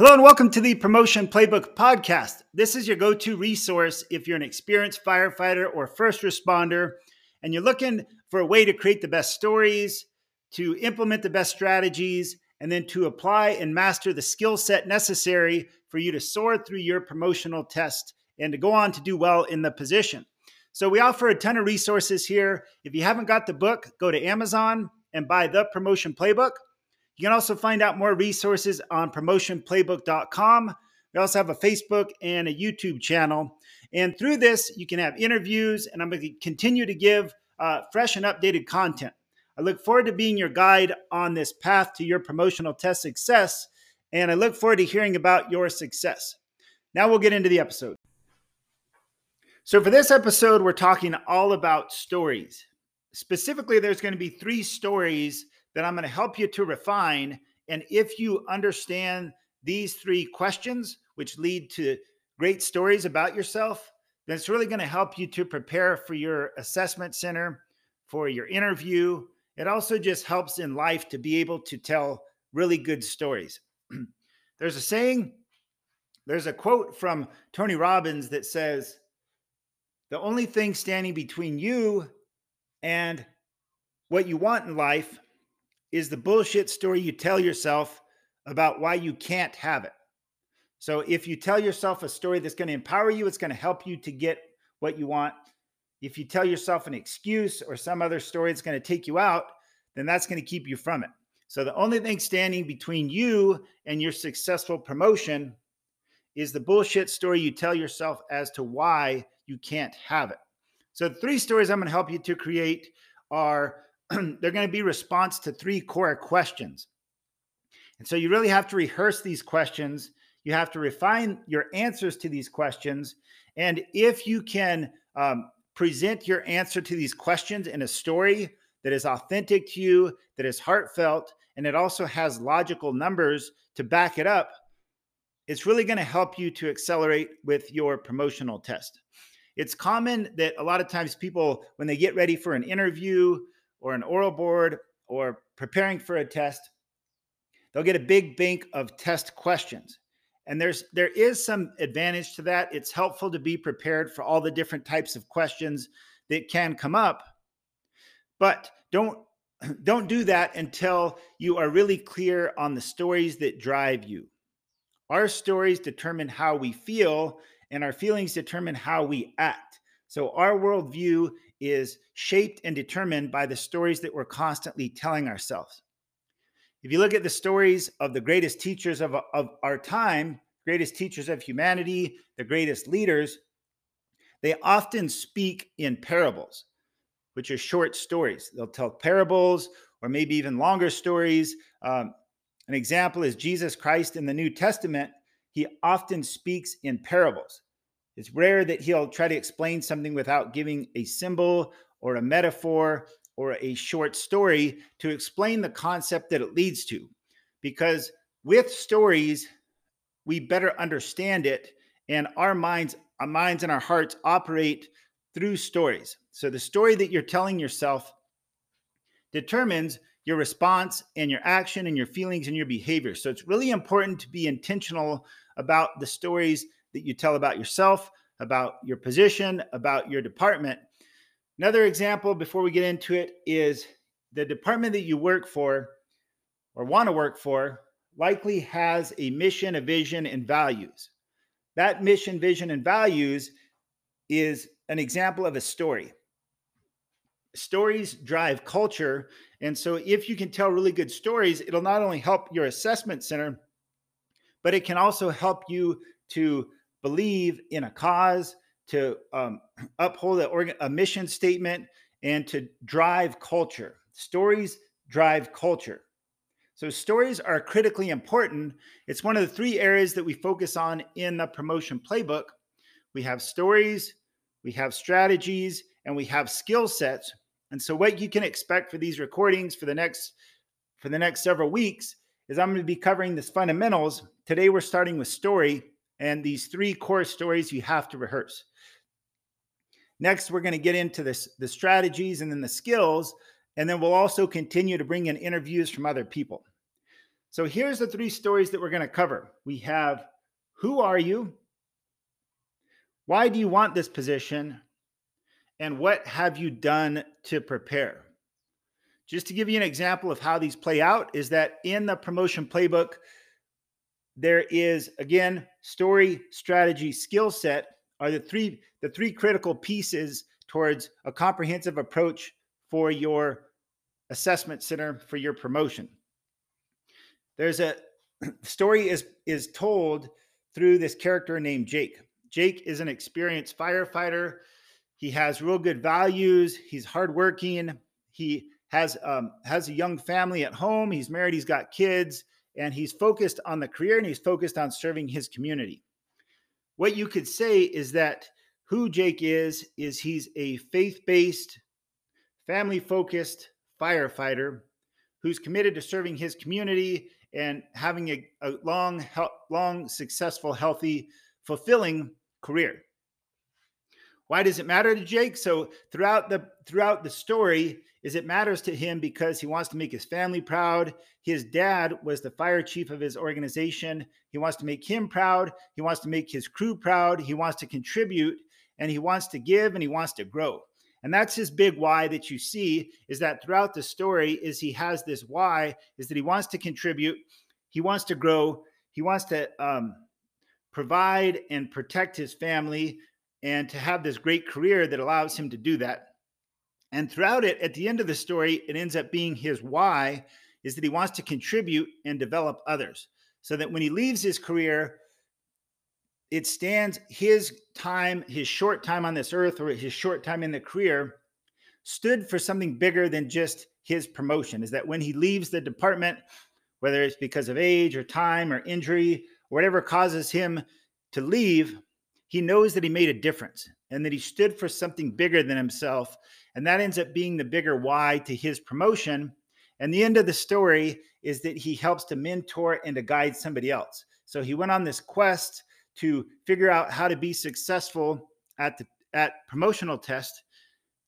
Hello and welcome to the Promotion Playbook Podcast. This is your go to resource if you're an experienced firefighter or first responder and you're looking for a way to create the best stories, to implement the best strategies, and then to apply and master the skill set necessary for you to soar through your promotional test and to go on to do well in the position. So, we offer a ton of resources here. If you haven't got the book, go to Amazon and buy the Promotion Playbook. You can also find out more resources on promotionplaybook.com. We also have a Facebook and a YouTube channel. And through this, you can have interviews, and I'm going to continue to give uh, fresh and updated content. I look forward to being your guide on this path to your promotional test success, and I look forward to hearing about your success. Now we'll get into the episode. So, for this episode, we're talking all about stories. Specifically, there's going to be three stories that I'm going to help you to refine. And if you understand these three questions, which lead to great stories about yourself, then it's really going to help you to prepare for your assessment center, for your interview. It also just helps in life to be able to tell really good stories. there's a saying, there's a quote from Tony Robbins that says, The only thing standing between you and what you want in life is the bullshit story you tell yourself about why you can't have it. So if you tell yourself a story that's going to empower you, it's going to help you to get what you want. If you tell yourself an excuse or some other story that's going to take you out, then that's going to keep you from it. So the only thing standing between you and your successful promotion is the bullshit story you tell yourself as to why you can't have it. So the three stories I'm going to help you to create are they're going to be response to three core questions. And so you really have to rehearse these questions. You have to refine your answers to these questions. And if you can um, present your answer to these questions in a story that is authentic to you, that is heartfelt, and it also has logical numbers to back it up, it's really going to help you to accelerate with your promotional test. It's common that a lot of times people, when they get ready for an interview or an oral board or preparing for a test, they'll get a big bank of test questions. And there's there is some advantage to that. It's helpful to be prepared for all the different types of questions that can come up. But don't don't do that until you are really clear on the stories that drive you. Our stories determine how we feel, and our feelings determine how we act. So our worldview is shaped and determined by the stories that we're constantly telling ourselves. If you look at the stories of the greatest teachers of, of our time, greatest teachers of humanity, the greatest leaders, they often speak in parables, which are short stories. They'll tell parables or maybe even longer stories. Um, an example is Jesus Christ in the New Testament. He often speaks in parables. It's rare that he'll try to explain something without giving a symbol or a metaphor or a short story to explain the concept that it leads to. Because with stories, we better understand it, and our minds, our minds and our hearts operate through stories. So the story that you're telling yourself determines your response and your action and your feelings and your behavior. So it's really important to be intentional about the stories that you tell about yourself, about your position, about your department. Another example before we get into it is the department that you work for or want to work for likely has a mission, a vision, and values. That mission, vision, and values is an example of a story. Stories drive culture. And so, if you can tell really good stories, it'll not only help your assessment center, but it can also help you to believe in a cause, to um, uphold a, organ, a mission statement, and to drive culture. Stories drive culture. So, stories are critically important. It's one of the three areas that we focus on in the promotion playbook. We have stories, we have strategies, and we have skill sets. And so, what you can expect for these recordings for the next for the next several weeks is I'm going to be covering this fundamentals. Today, we're starting with story, and these three core stories you have to rehearse. Next, we're going to get into this, the strategies and then the skills. And then we'll also continue to bring in interviews from other people. So here's the three stories that we're going to cover. We have who are you? Why do you want this position? And what have you done to prepare? Just to give you an example of how these play out, is that in the promotion playbook, there is again story, strategy, skill set are the three the three critical pieces towards a comprehensive approach for your assessment center for your promotion. There's a story is is told through this character named Jake. Jake is an experienced firefighter. He has real good values. He's hardworking. He has um, has a young family at home. He's married. He's got kids, and he's focused on the career and he's focused on serving his community. What you could say is that who Jake is is he's a faith-based, family-focused firefighter who's committed to serving his community and having a, a long, long, successful, healthy, fulfilling career. Why does it matter to Jake? So throughout the throughout the story, is it matters to him because he wants to make his family proud. His dad was the fire chief of his organization. He wants to make him proud. He wants to make his crew proud. He wants to contribute and he wants to give and he wants to grow. And that's his big why that you see is that throughout the story is he has this why is that he wants to contribute, he wants to grow, he wants to um, provide and protect his family and to have this great career that allows him to do that. And throughout it, at the end of the story, it ends up being his why is that he wants to contribute and develop others so that when he leaves his career, it stands his time, his short time on this earth or his short time in the career stood for something bigger than just his promotion. Is that when he leaves the department, whether it's because of age or time or injury, or whatever causes him to leave, he knows that he made a difference and that he stood for something bigger than himself. And that ends up being the bigger why to his promotion. And the end of the story is that he helps to mentor and to guide somebody else. So he went on this quest to figure out how to be successful at the at promotional test.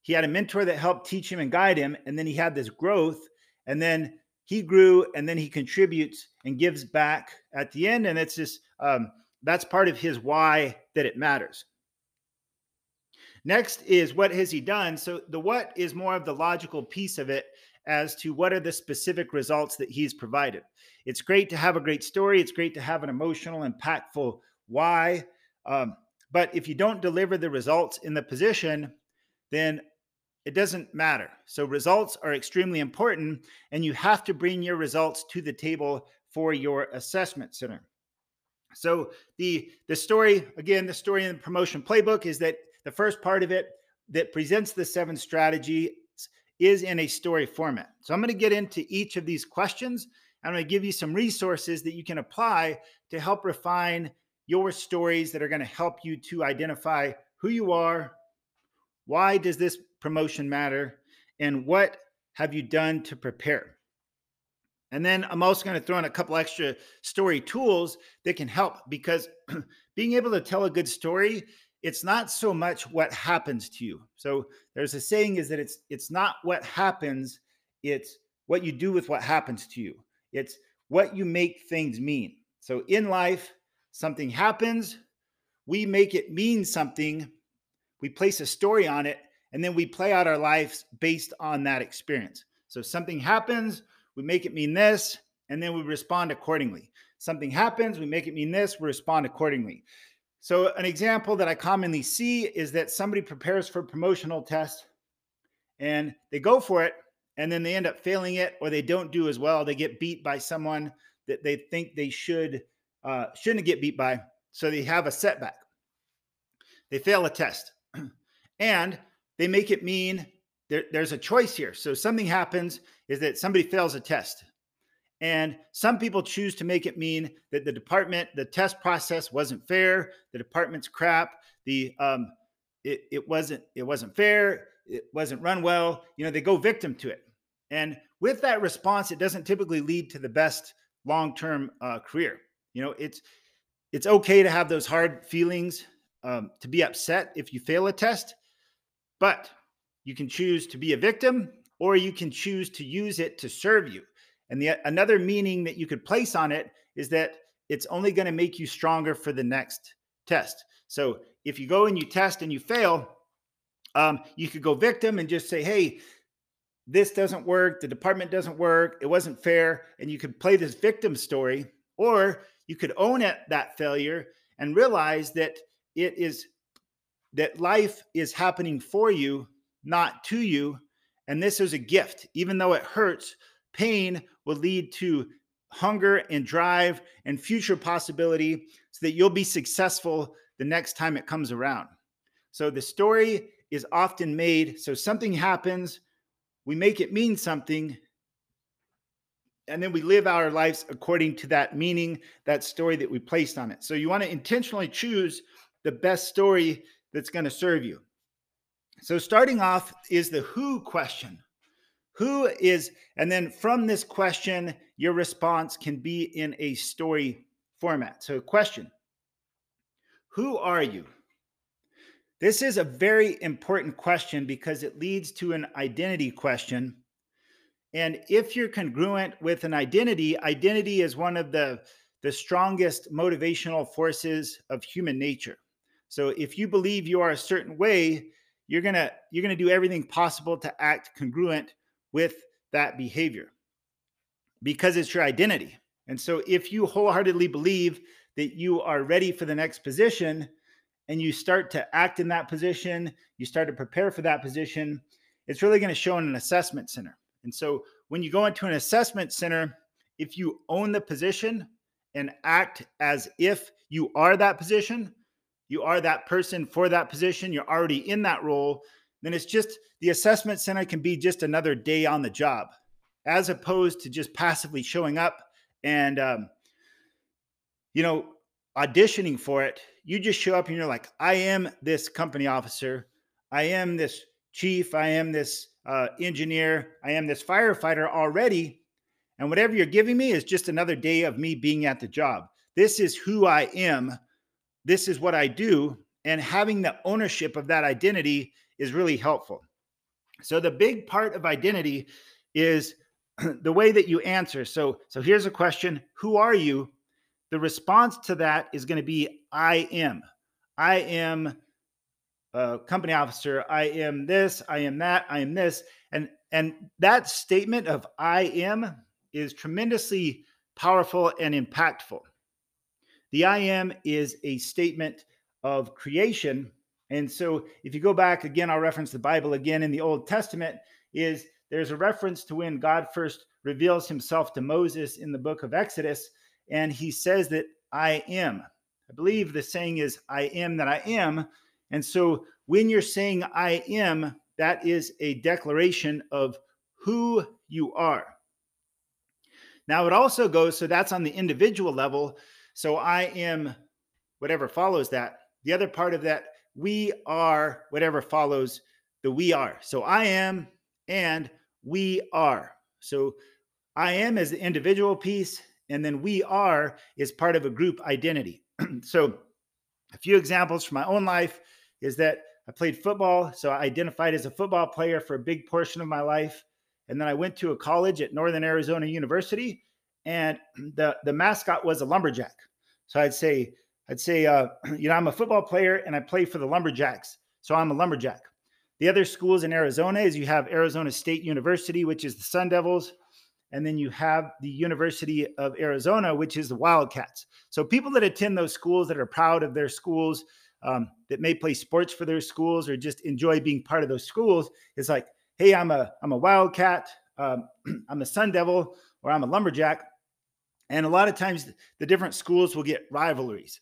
He had a mentor that helped teach him and guide him, and then he had this growth, and then he grew, and then he contributes and gives back at the end, and it's just um, that's part of his why that it matters. Next is what has he done? So the what is more of the logical piece of it as to what are the specific results that he's provided. It's great to have a great story. It's great to have an emotional, impactful why. Um, but if you don't deliver the results in the position, then it doesn't matter. So results are extremely important, and you have to bring your results to the table for your assessment center. So the the story again, the story in the promotion playbook is that the first part of it that presents the seven strategies is in a story format. So I'm going to get into each of these questions. I'm going to give you some resources that you can apply to help refine your stories that are going to help you to identify who you are, why does this promotion matter, and what have you done to prepare. And then I'm also going to throw in a couple extra story tools that can help because being able to tell a good story, it's not so much what happens to you. So there's a saying is that it's it's not what happens, it's what you do with what happens to you. It's what you make things mean. So in life, something happens, we make it mean something, we place a story on it, and then we play out our lives based on that experience. So something happens, we make it mean this, and then we respond accordingly. Something happens, we make it mean this, we respond accordingly. So, an example that I commonly see is that somebody prepares for a promotional test and they go for it, and then they end up failing it, or they don't do as well. They get beat by someone that they think they should uh, shouldn't get beat by, so they have a setback. They fail a test, and they make it mean there, there's a choice here. So something happens is that somebody fails a test. And some people choose to make it mean that the department, the test process wasn't fair, the department's crap, the um, it, it wasn't it wasn't fair, it wasn't run well. You know, they go victim to it. And with that response, it doesn't typically lead to the best long-term uh, career. You know, it's it's okay to have those hard feelings, um, to be upset if you fail a test, but you can choose to be a victim or you can choose to use it to serve you. And the another meaning that you could place on it is that it's only going to make you stronger for the next test. So if you go and you test and you fail, um, you could go victim and just say, hey, this doesn't work, the department doesn't work, it wasn't fair, and you could play this victim story, or you could own it, that failure and realize that it is that life is happening for you, not to you, and this is a gift. Even though it hurts, pain will lead to hunger and drive and future possibility so that you'll be successful the next time it comes around. So the story is often made so something happens, we make it mean something, and then we live our lives according to that meaning, that story that we placed on it. So you want to intentionally choose the best story that's going to serve you. So starting off is the who question. Who is, and then from this question, your response can be in a story format. So, question Who are you? This is a very important question because it leads to an identity question. And if you're congruent with an identity, identity is one of the, the strongest motivational forces of human nature. So if you believe you are a certain way, you're gonna you're gonna do everything possible to act congruent with that behavior because it's your identity. And so if you wholeheartedly believe that you are ready for the next position, and you start to act in that position, you start to prepare for that position, it's really going to show in an assessment center. And so when you go into an assessment center, if you own the position and act as if you are that position, you are that person for that position, you're already in that role, then it's just the assessment center can be just another day on the job as opposed to just passively showing up and um, you know auditioning for it you just show up and you're like, I am this company officer, I am this chief, I am this uh, engineer, I am this firefighter already. And whatever you're giving me is just another day of me being at the job. This is who I am. This is what I do. And having the ownership of that identity is really helpful. So the big part of identity is the way that you answer. So so here's a question, who are you? the response to that is going to be I am. I am a company officer. I am this, I am that, I am this. And and that statement of I am is tremendously powerful and impactful. The I am is a statement of creation. And so if you go back again, I'll reference the Bible again in the Old Testament, is there's a reference to when God first reveals himself to Moses in the book of Exodus and he says that I am. I believe the saying is, I am that I am. And so when you're saying I am, that is a declaration of who you are. Now it also goes, so that's on the individual level. So I am whatever follows that. The other part of that, we are whatever follows the we are. So I am and we are. So I am as the individual piece, and then we are is part of a group identity. so, a few examples from my own life is that I played football, so I identified as a football player for a big portion of my life. And then I went to a college at Northern Arizona University, and the the mascot was a lumberjack. So I'd say I'd say uh, you know I'm a football player and I play for the Lumberjacks, so I'm a lumberjack. The other schools in Arizona is you have Arizona State University, which is the Sun Devils, and then you have the University of Arizona, which is the Wildcats. So people that attend those schools that are proud of their schools, um, that may play sports for their schools or just enjoy being part of those schools, is like, hey, I'm a I'm a Wildcat, um, I'm a Sun Devil, or I'm a Lumberjack. And a lot of times, the different schools will get rivalries.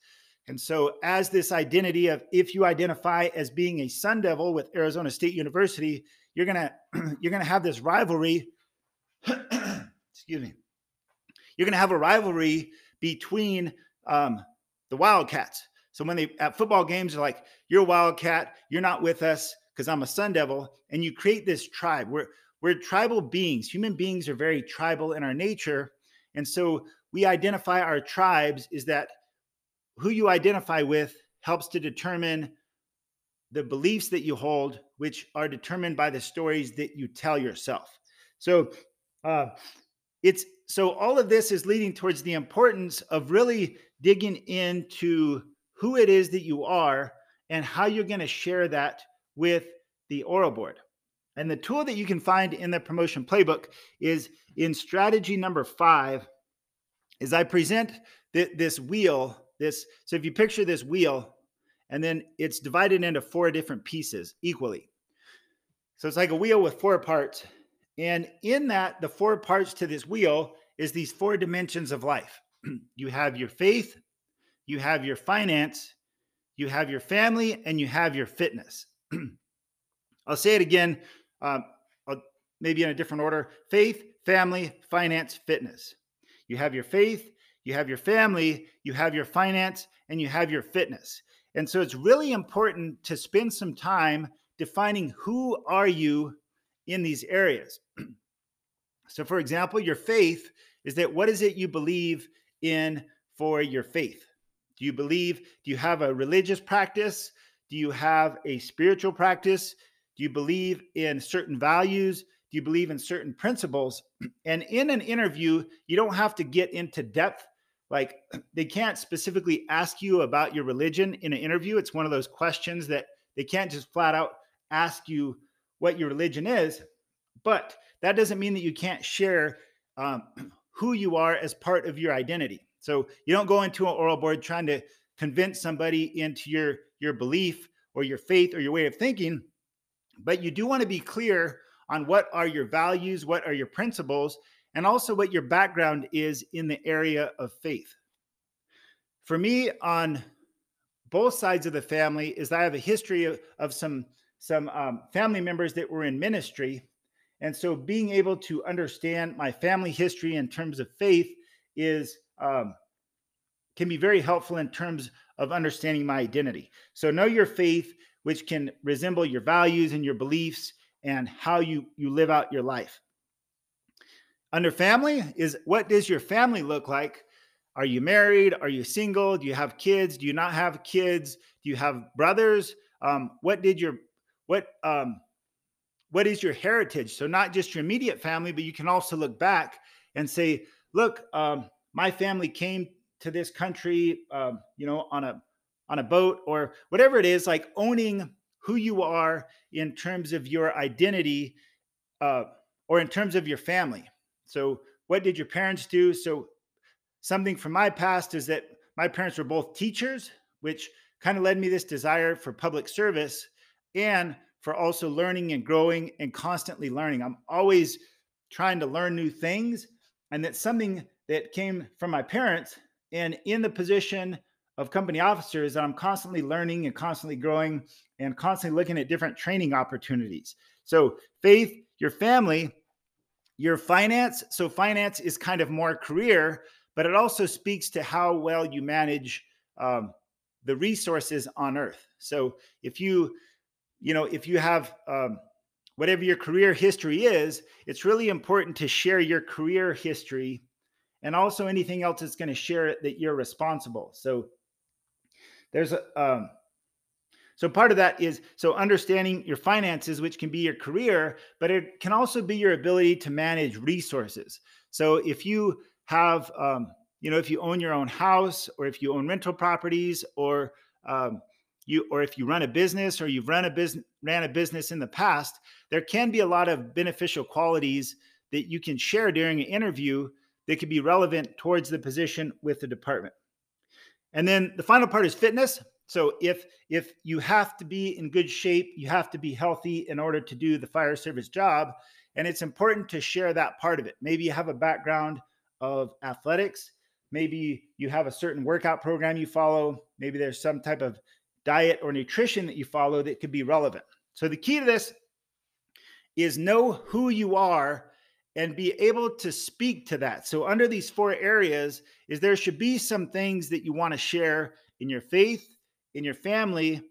And so, as this identity of if you identify as being a Sun Devil with Arizona State University, you're gonna you're gonna have this rivalry excuse me, you're to have a rivalry between um, the Wildcats. So when they at football games, they're like, "You're a Wildcat. You're not with us because I'm a Sun Devil," and you create this tribe. We're we're tribal beings. Human beings are very tribal in our nature, and so we identify our tribes. Is that who you identify with helps to determine the beliefs that you hold, which are determined by the stories that you tell yourself. So uh, it's so all of this is leading towards the importance of really digging into who it is that you are and how you're going to share that with the oral board. And the tool that you can find in the promotion playbook is in strategy number five. Is I present th- this wheel. This so if you picture this wheel, and then it's divided into four different pieces equally. So it's like a wheel with four parts, and in that, the four parts to this wheel is these four dimensions of life. you have your faith, you have your finance, you have your family, and you have your fitness. I'll say it again, um, maybe in a different order faith, family, finance, fitness. You have your faith, you have your family, you have your finance, and you have your fitness. And so it's really important to spend some time defining who are you in these areas. so for example, your faith is that what is it you believe in for your faith? Do you believe do you have a religious practice? Do you have a spiritual practice? Do you believe in certain values? Do you believe in certain principles? And in an interview, you don't have to get into depth like they can't specifically ask you about your religion in an interview. It's one of those questions that they can't just flat out ask you what your religion is. But that doesn't mean that you can't share um, who you are as part of your identity. So you don't go into an oral board trying to convince somebody into your your belief or your faith or your way of thinking but you do want to be clear on what are your values what are your principles and also what your background is in the area of faith. For me, on both sides of the family, is that I have a history of, of some some um, family members that were in ministry, and so being able to understand my family history in terms of faith is um, can be very helpful in terms of understanding my identity. So know your faith, which can resemble your values and your beliefs and how you you live out your life. Under family is what does your family look like? Are you married? Are you single? Do you have kids? Do you not have kids? Do you have brothers? Um, what did your what um, what is your heritage? So not just your immediate family, but you can also look back and say, look, um, my family came to this country, um, you know, on a on a boat or whatever it is. Like owning who you are in terms of your identity, uh, or in terms of your family. So, what did your parents do? So, something from my past is that my parents were both teachers, which kind of led me this desire for public service and for also learning and growing and constantly learning. I'm always trying to learn new things. And that's something that came from my parents. And in the position of company officers, that I'm constantly learning and constantly growing and constantly looking at different training opportunities. So, faith, your family, your finance so finance is kind of more career but it also speaks to how well you manage um, the resources on earth so if you you know if you have um, whatever your career history is it's really important to share your career history and also anything else that's going to share it that you're responsible so there's a um, so part of that is so understanding your finances, which can be your career, but it can also be your ability to manage resources. So if you have, um, you know, if you own your own house, or if you own rental properties, or um, you, or if you run a business, or you've run a business, ran a business in the past, there can be a lot of beneficial qualities that you can share during an interview that could be relevant towards the position with the department. And then the final part is fitness. So if if you have to be in good shape, you have to be healthy in order to do the fire service job, and it's important to share that part of it. Maybe you have a background of athletics, maybe you have a certain workout program you follow, maybe there's some type of diet or nutrition that you follow that could be relevant. So the key to this is know who you are and be able to speak to that. So under these four areas is there should be some things that you want to share in your faith, in your family,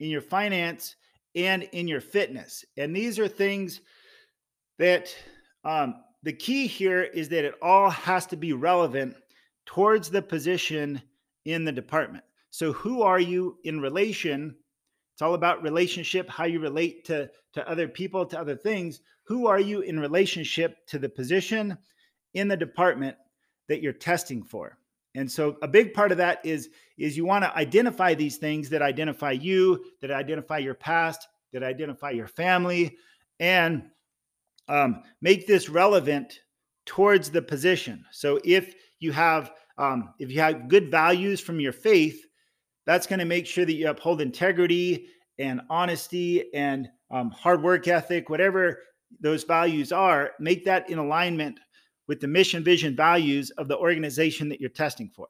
in your finance, and in your fitness. And these are things that um, the key here is that it all has to be relevant towards the position in the department. So, who are you in relation? It's all about relationship, how you relate to, to other people, to other things. Who are you in relationship to the position in the department that you're testing for. And so a big part of that is is you want to identify these things that identify you, that identify your past, that identify your family, and um, make this relevant towards the position. So if you have um, if you have good values from your faith, that's going to make sure that you uphold integrity and honesty and um, hard work ethic, whatever those values are. Make that in alignment with the mission, vision, values of the organization that you're testing for.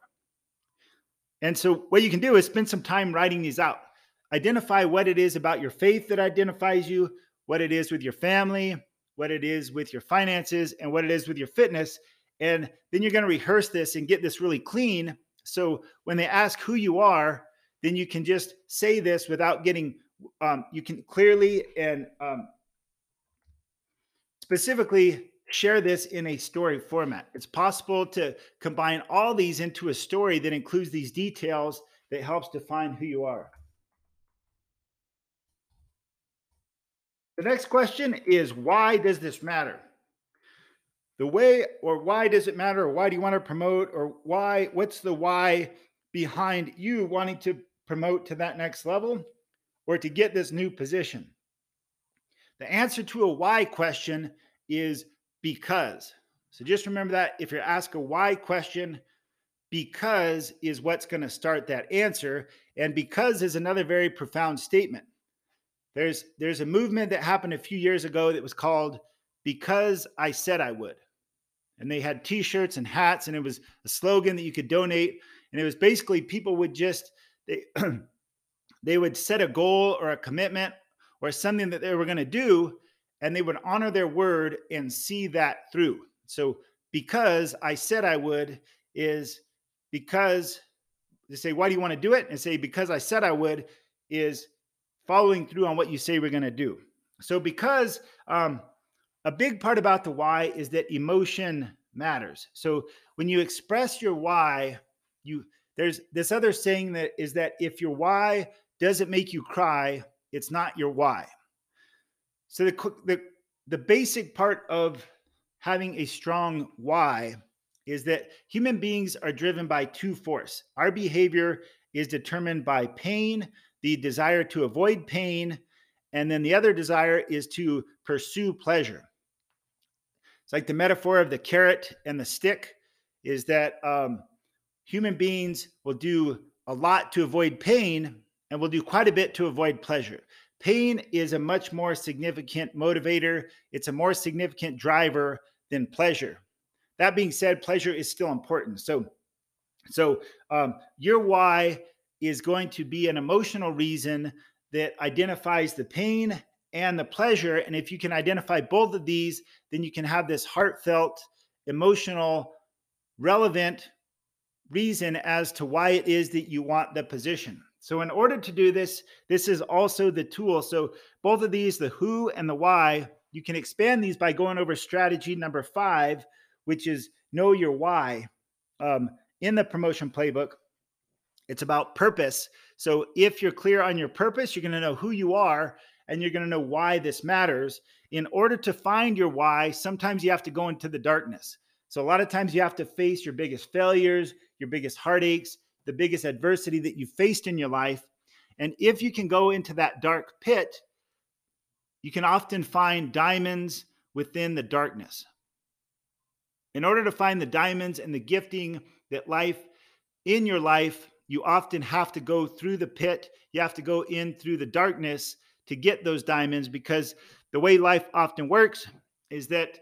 And so, what you can do is spend some time writing these out. Identify what it is about your faith that identifies you, what it is with your family, what it is with your finances, and what it is with your fitness. And then you're going to rehearse this and get this really clean. So, when they ask who you are, then you can just say this without getting, um, you can clearly and um, specifically share this in a story format. It's possible to combine all these into a story that includes these details that helps define who you are. The next question is why does this matter? The way or why does it matter? Or why do you want to promote? Or why, what's the why behind you wanting to promote to that next level or to get this new position? The answer to a why question is because. So just remember that if you're asked a why question, because is what's going to start that answer. And because is another very profound statement. There's there's a movement that happened a few years ago that was called Because I Said I Would. And they had t-shirts and hats, and it was a slogan that you could donate. And it was basically people would just they they would set a goal or a commitment or something that they were going to do and they would honor their word and see that through. So, because I said I would, is because they say, Why do you want to do it? And say, Because I said I would, is following through on what you say we're going to do. So, because um, a big part about the why is that emotion matters. So, when you express your why, you there's this other saying that is that if your why doesn't make you cry, it's not your why. So the the the basic part of having a strong why is that human beings are driven by two force. Our behavior is determined by pain, the desire to avoid pain, and then the other desire is to pursue pleasure. It's like the metaphor of the carrot and the stick is that um, human beings will do a lot to avoid pain and will do quite a bit to avoid pleasure. Pain is a much more significant motivator, it's a more significant driver than pleasure. That being said, pleasure is still important. So, so um, your why is going to be an emotional reason that identifies the pain and the pleasure. And if you can identify both of these, then you can have this heartfelt, emotional, relevant reason as to why it is that you want the position. So, in order to do this, this is also the tool. So, both of these, the who and the why, you can expand these by going over strategy number five, which is know your why. Um, in the promotion playbook, it's about purpose. So, if you're clear on your purpose, you're going to know who you are and you're going to know why this matters. In order to find your why, sometimes you have to go into the darkness. So, a lot of times you have to face your biggest failures, your biggest heartaches, the biggest adversity that you faced in your life. And if you can go into that dark pit, you can often find diamonds within the darkness. In order to find the diamonds and the gifting that life in your life, you often have to go through the pit. You have to go in through the darkness to get those diamonds because the way life often works is that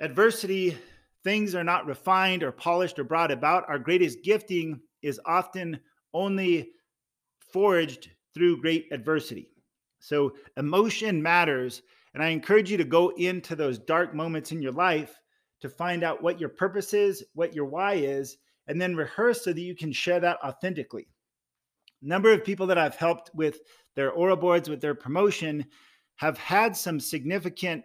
adversity, things are not refined or polished or brought about. Our greatest gifting is often only forged through great adversity. So emotion matters. And I encourage you to go into those dark moments in your life to find out what your purpose is, what your why is, and then rehearse so that you can share that authentically. number of people that I've helped with their oral boards, with their promotion, have had some significant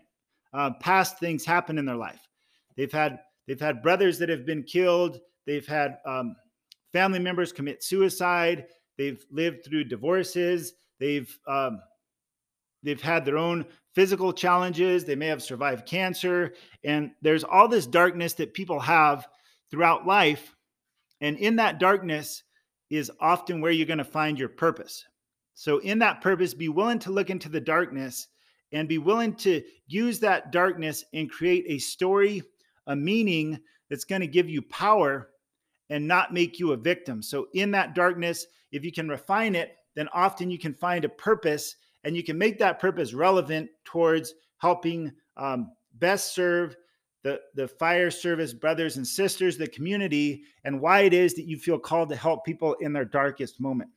uh, past things happen in their life. They've had they've had brothers that have been killed. They've had um, family members commit suicide. They've lived through divorces. They've um, they've had their own physical challenges, they may have survived cancer, and there's all this darkness that people have throughout life. And in that darkness is often where you're going to find your purpose. So, in that purpose, be willing to look into the darkness and be willing to use that darkness and create a story, a meaning that's going to give you power and not make you a victim. So, in that darkness, if you can refine it, then often you can find a purpose and you can make that purpose relevant towards helping um, best serve the, the fire service brothers and sisters, the community, and why it is that you feel called to help people in their darkest moment.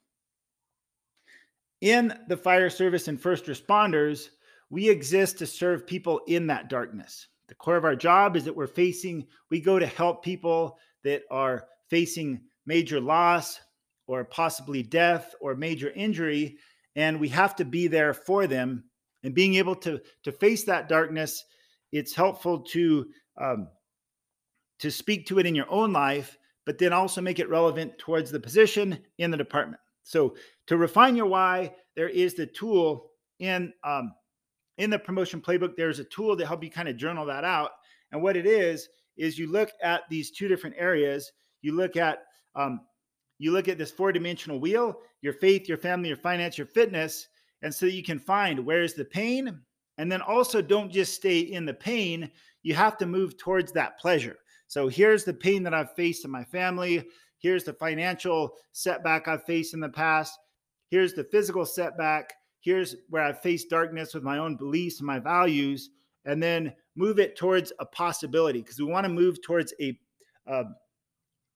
In the fire service and first responders, we exist to serve people in that darkness. The core of our job is that we're facing, we go to help people that are facing major loss or possibly death or major injury and we have to be there for them. And being able to to face that darkness it's helpful to um, to speak to it in your own life but then also make it relevant towards the position in the department. So to refine your why there is the tool in um, in the promotion playbook. There's a tool to help you kind of journal that out. And what it is is you look at these two different areas you look at um, you look at this four dimensional wheel your faith, your family, your finance, your fitness. And so you can find where's the pain. And then also don't just stay in the pain, you have to move towards that pleasure. So here's the pain that I've faced in my family. Here's the financial setback I've faced in the past. Here's the physical setback. Here's where I've faced darkness with my own beliefs and my values. And then move it towards a possibility because we want to move towards a, uh,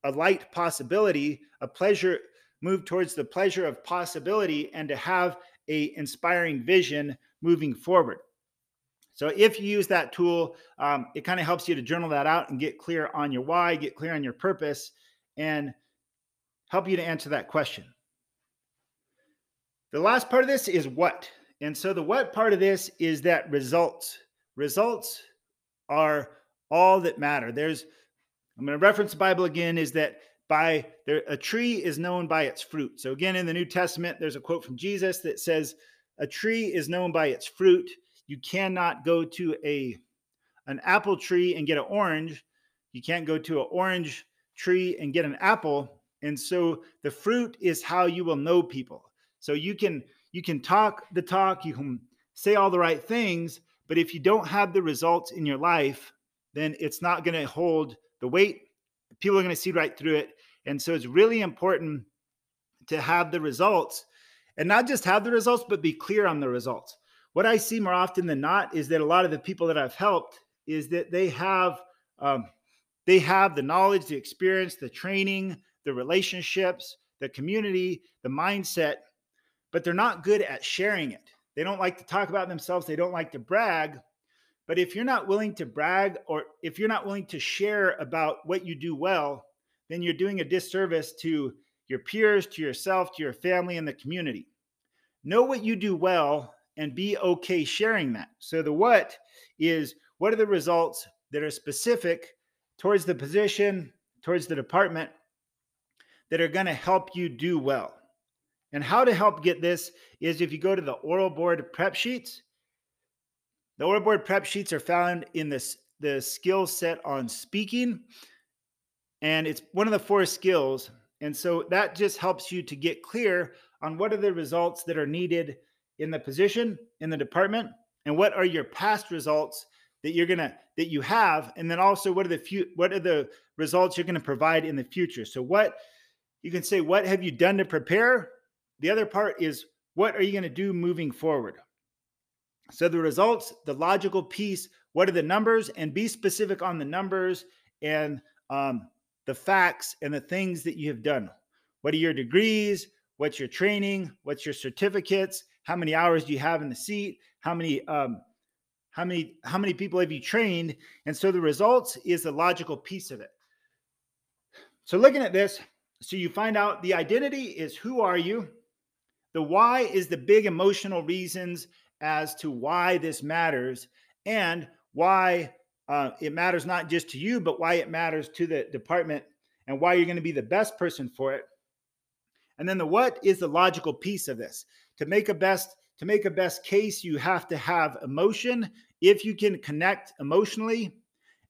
a light possibility, a pleasure, move towards the pleasure of possibility and to have a inspiring vision moving forward. So if you use that tool, um, it kind of helps you to journal that out and get clear on your why, get clear on your purpose, and help you to answer that question. The last part of this is what. And so the what part of this is that results. Results are all that matter. There's I'm going to reference the Bible again is that by there, a tree is known by its fruit. So again, in the New Testament, there's a quote from Jesus that says, "A tree is known by its fruit." You cannot go to a an apple tree and get an orange. You can't go to an orange tree and get an apple. And so the fruit is how you will know people. So you can you can talk the talk, you can say all the right things, but if you don't have the results in your life, then it's not going to hold the weight. People are going to see right through it. And so it's really important to have the results and not just have the results, but be clear on the results. What I see more often than not is that a lot of the people that I've helped is that they have um, they have the knowledge, the experience, the training, the relationships, the community, the mindset, but they're not good at sharing it. They don't like to talk about themselves. They don't like to brag. But if you're not willing to brag or if you're not willing to share about what you do well, then you're doing a disservice to your peers, to yourself, to your family, and the community. Know what you do well and be okay sharing that. So, the what is what are the results that are specific towards the position, towards the department that are going to help you do well. And how to help get this is if you go to the oral board prep sheets, the oral board prep sheets are found in this the skill set on speaking and it's one of the four skills. And so that just helps you to get clear on what are the results that are needed in the position, in the department, and what are your past results that you're gonna that you have, and then also what are the few what are the results you're gonna provide in the future. So what you can say, what have you done to prepare? The other part is what are you gonna do moving forward? So the results, the logical piece, what are the numbers, and be specific on the numbers and um, the facts and the things that you have done. What are your degrees? What's your training? What's your certificates? How many hours do you have in the seat? How many um, how many how many people have you trained? And so the results is the logical piece of it. So looking at this, so you find out the identity is who are you? The why is the big emotional reasons as to why this matters and why uh, it matters not just to you, but why it matters to the department and why you're going to be the best person for it. And then the what is the logical piece of this. To make a best to make a best case, you have to have emotion. If you can connect emotionally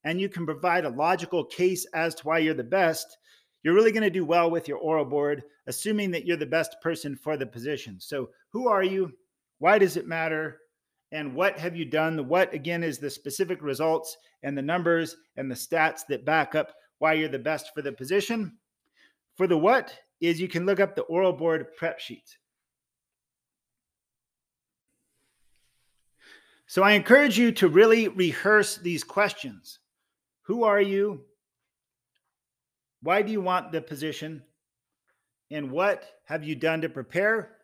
and you can provide a logical case as to why you're the best, you're really going to do well with your oral board, assuming that you're the best person for the position. So, who are you? Why does it matter? And what have you done? The what, again, is the specific results and the numbers and the stats that back up why you're the best for the position. For the what, is you can look up the oral board prep sheet. So I encourage you to really rehearse these questions. Who are you? Why do you want the position? And what have you done to prepare?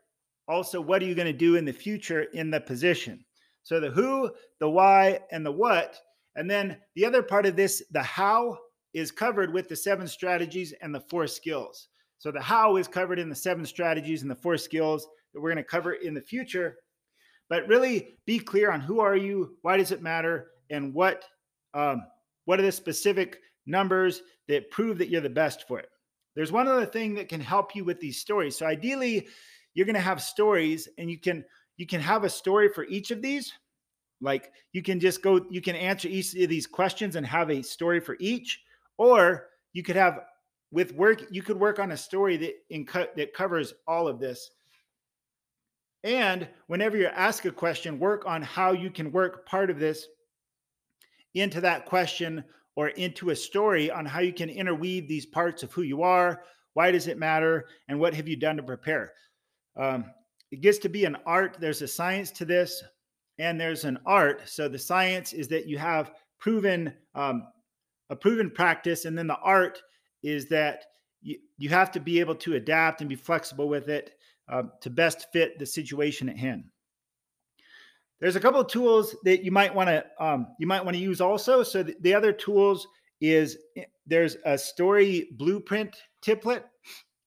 Also, what are you going to do in the future in the position? So the who, the why, and the what. And then the other part of this, the how, is covered with the seven strategies and the four skills. So the how is covered in the seven strategies and the four skills that we're going to cover in the future. But really be clear on who are you, why does it matter, and what um, what are the specific numbers that prove that you're the best for it. There's one other thing that can help you with these stories. So ideally, you're going to have stories, and you can you can have a story for each of these. Like you can just go, you can answer each of these questions and have a story for each, or you could have with work, you could work on a story that in that covers all of this. And whenever you ask a question, work on how you can work part of this into that question or into a story on how you can interweave these parts of who you are, why does it matter, and what have you done to prepare. Um, it gets to be an art. There's a science to this, and there's an art. So the science is that you have proven um, a proven practice, and then the art is that you, you have to be able to adapt and be flexible with it uh, to best fit the situation at hand. There's a couple of tools that you might want to um, you might want to use also. So the, the other tools is eh, there's a story blueprint template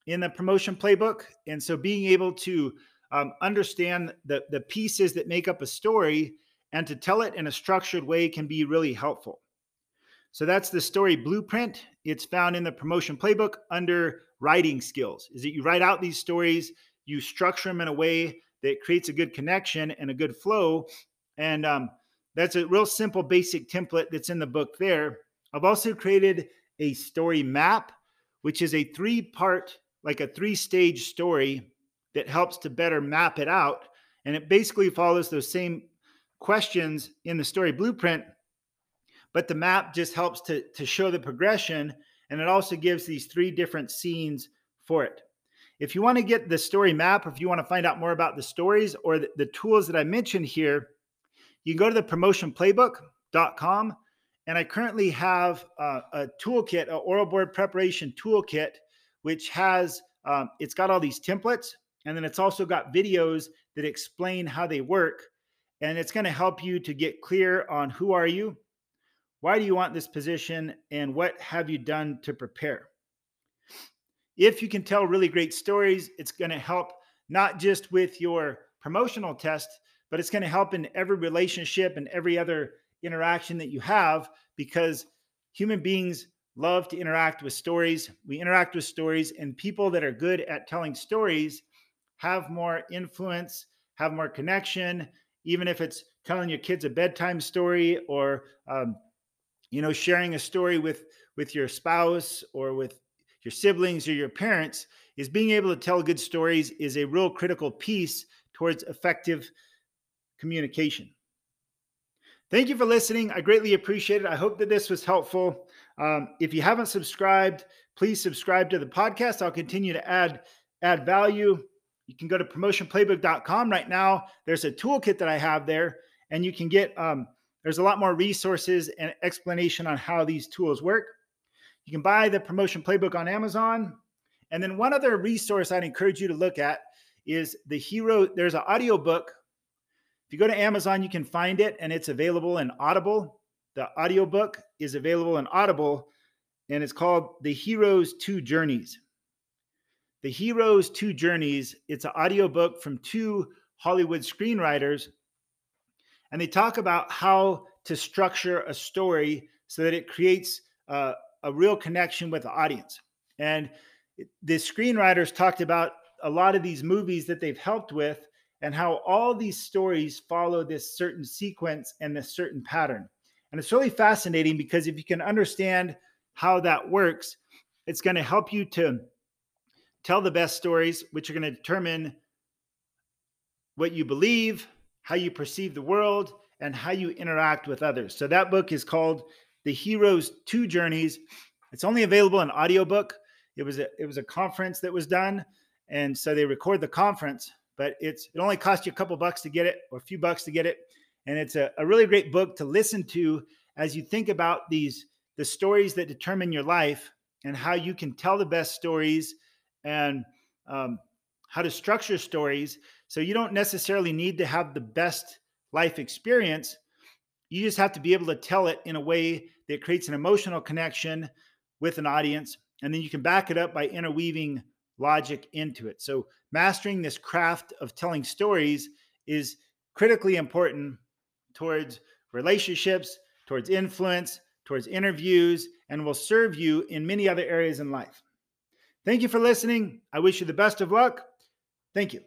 in the promotion playbook, and so being able to um, understand the the pieces that make up a story and to tell it in a structured way can be really helpful. So that's the story blueprint. It's found in the promotion playbook under writing skills. Is that you write out these stories, you structure them in a way that creates a good connection and a good flow. And um, that's a real simple, basic template that's in the book there. I've also created a story map, which is a three part, like a three stage story that helps to better map it out. And it basically follows those same questions in the story blueprint, but the map just helps to, to show the progression. And it also gives these three different scenes for it. If you want to get the story map, if you want to find out more about the stories or the, the tools that I mentioned here, you can go to the promotionplaybook.com. And I currently have uh, a toolkit, an oral board preparation toolkit, which has um, it's got all these templates, and then it's also got videos that explain how they work. And it's going to help you to get clear on who are you, why do you want this position, and what have you done to prepare. If you can tell really great stories, it's going to help not just with your promotional test, but it's going to help in every relationship and every other interaction that you have because human beings love to interact with stories. We interact with stories, and people that are good at telling stories have more influence, have more connection, even if it's telling your kids a bedtime story or um, you know sharing a story with with your spouse or with your siblings or your parents is being able to tell good stories is a real critical piece towards effective communication. Thank you for listening. I greatly appreciate it. I hope that this was helpful. Um, if you haven't subscribed, please subscribe to the podcast. I'll continue to add add value. You can go to promotionplaybook.com right now. There's a toolkit that I have there, and you can get um, there's a lot more resources and explanation on how these tools work. You can buy the promotion playbook on Amazon. And then one other resource I'd encourage you to look at is the Hero. There's an audio book. If you go to Amazon, you can find it and it's available in Audible. The audio book is available in Audible and it's called The Hero's Two Journeys. The Hero's Two Journeys, it's an audio book from two Hollywood screenwriters and they talk about how to structure a story so that it creates uh, a real connection with the audience. And the screenwriters talked about a lot of these movies that they've helped with and how all these stories follow this certain sequence and this certain pattern. And it's really fascinating because if you can understand how that works, it's going to help you to tell the best stories, which are going to determine what you believe, how you perceive the world, and how you interact with others. So that book is called The Hero's Two Journeys. It's only available in audiobook. It was a it was a conference that was done, and so they record the conference, but it's it only costs you a couple bucks to get it or a few bucks to get it. And it's a, a really great book to listen to as you think about these the stories that determine your life and how you can tell the best stories and um, how to structure stories. So you don't necessarily need to have the best life experience. You just have to be able to tell it in a way that creates an emotional connection with an audience. And then you can back it up by interweaving logic into it so mastering this craft of telling stories is critically important towards relationships towards influence towards interviews, and will serve you in many other areas in life. Thank you for listening. I wish you the best of luck. Thank you.